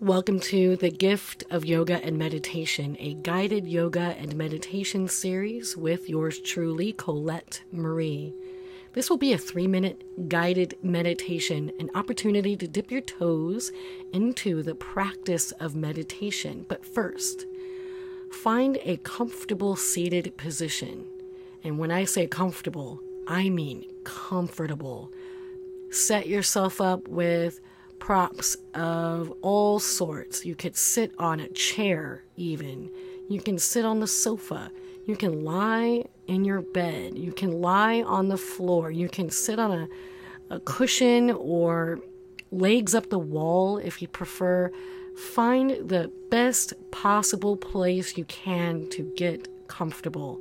Welcome to the Gift of Yoga and Meditation, a guided yoga and meditation series with yours truly, Colette Marie. This will be a three minute guided meditation, an opportunity to dip your toes into the practice of meditation. But first, find a comfortable seated position. And when I say comfortable, I mean comfortable. Set yourself up with props of all sorts. You could sit on a chair, even. You can sit on the sofa. You can lie in your bed. You can lie on the floor. You can sit on a, a cushion or legs up the wall if you prefer. Find the best possible place you can to get comfortable.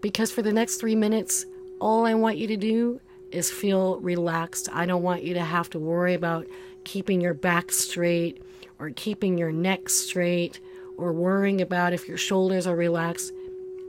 Because for the next three minutes, all I want you to do is feel relaxed. I don't want you to have to worry about keeping your back straight or keeping your neck straight or worrying about if your shoulders are relaxed.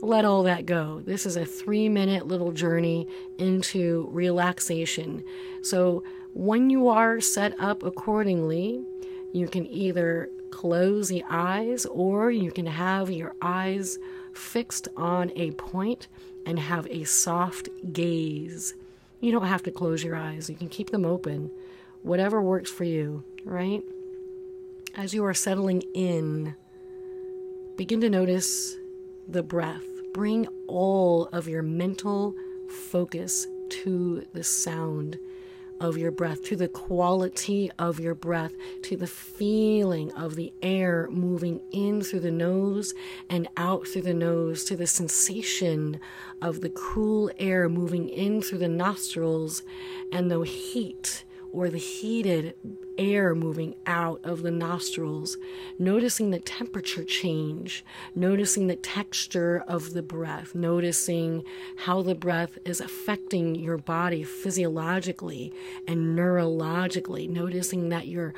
Let all that go. This is a three minute little journey into relaxation. So, when you are set up accordingly, you can either close the eyes or you can have your eyes fixed on a point and have a soft gaze. You don't have to close your eyes, you can keep them open. Whatever works for you, right? As you are settling in, begin to notice the breath. Bring all of your mental focus to the sound of your breath, to the quality of your breath, to the feeling of the air moving in through the nose and out through the nose, to the sensation of the cool air moving in through the nostrils and the heat or the heated air moving out of the nostrils, noticing the temperature change, noticing the texture of the breath, noticing how the breath is affecting your body physiologically and neurologically, noticing that your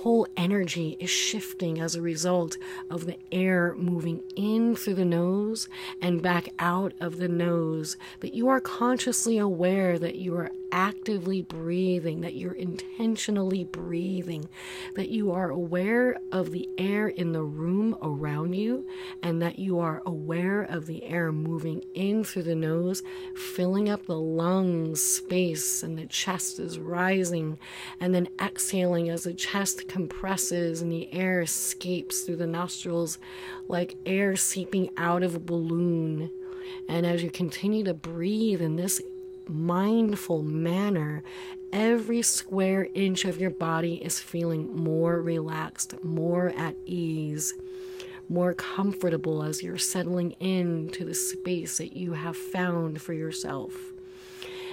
whole energy is shifting as a result of the air moving in through the nose and back out of the nose, that you are consciously aware that you are actively breathing, that you're intentionally breathing, that you are aware of the air in the room around you, and that you are aware of the air moving in through the nose, filling up the lungs space, and the chest is rising, and then exhaling as the chest compresses and the air escapes through the nostrils like air seeping out of a balloon. And as you continue to breathe in this mindful manner, every square inch of your body is feeling more relaxed, more at ease, more comfortable as you're settling into the space that you have found for yourself.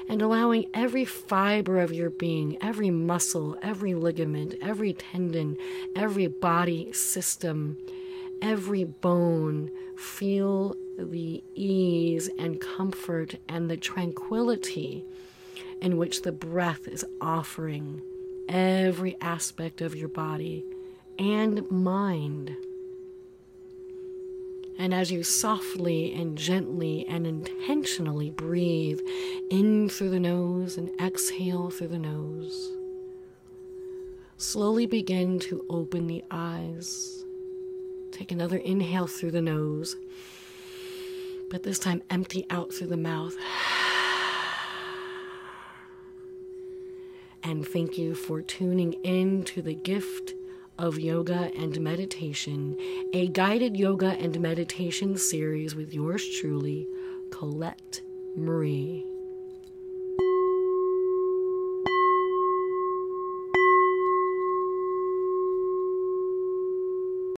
And allowing every fiber of your being, every muscle, every ligament, every tendon, every body system, every bone feel the ease and comfort and the tranquility in which the breath is offering every aspect of your body and mind. And as you softly and gently and intentionally breathe in through the nose and exhale through the nose, slowly begin to open the eyes. Take another inhale through the nose but this time empty out through the mouth. And thank you for tuning in to the gift of yoga and meditation, a guided yoga and meditation series with yours truly, Colette Marie.